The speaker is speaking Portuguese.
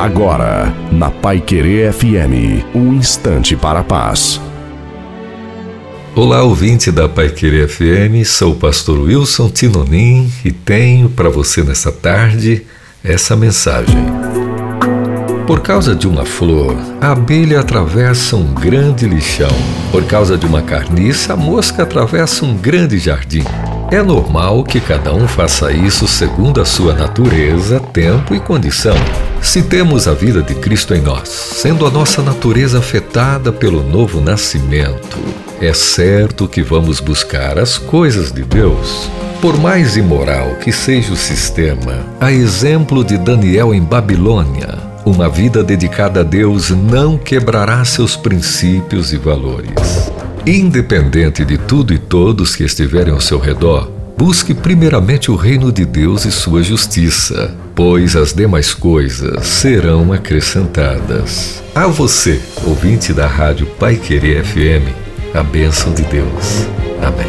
Agora, na Pai Querer FM, um instante para a paz. Olá, ouvinte da Pai Querer FM, sou o pastor Wilson Tinonim e tenho para você nessa tarde essa mensagem. Por causa de uma flor, a abelha atravessa um grande lixão. Por causa de uma carniça, a mosca atravessa um grande jardim. É normal que cada um faça isso segundo a sua natureza, tempo e condição. Se temos a vida de Cristo em nós, sendo a nossa natureza afetada pelo novo nascimento, é certo que vamos buscar as coisas de Deus. Por mais imoral que seja o sistema, a exemplo de Daniel em Babilônia, uma vida dedicada a Deus não quebrará seus princípios e valores. Independente de tudo e todos que estiverem ao seu redor, busque primeiramente o reino de Deus e sua justiça, pois as demais coisas serão acrescentadas. A você, ouvinte da rádio Pai Querer FM, a bênção de Deus. Amém.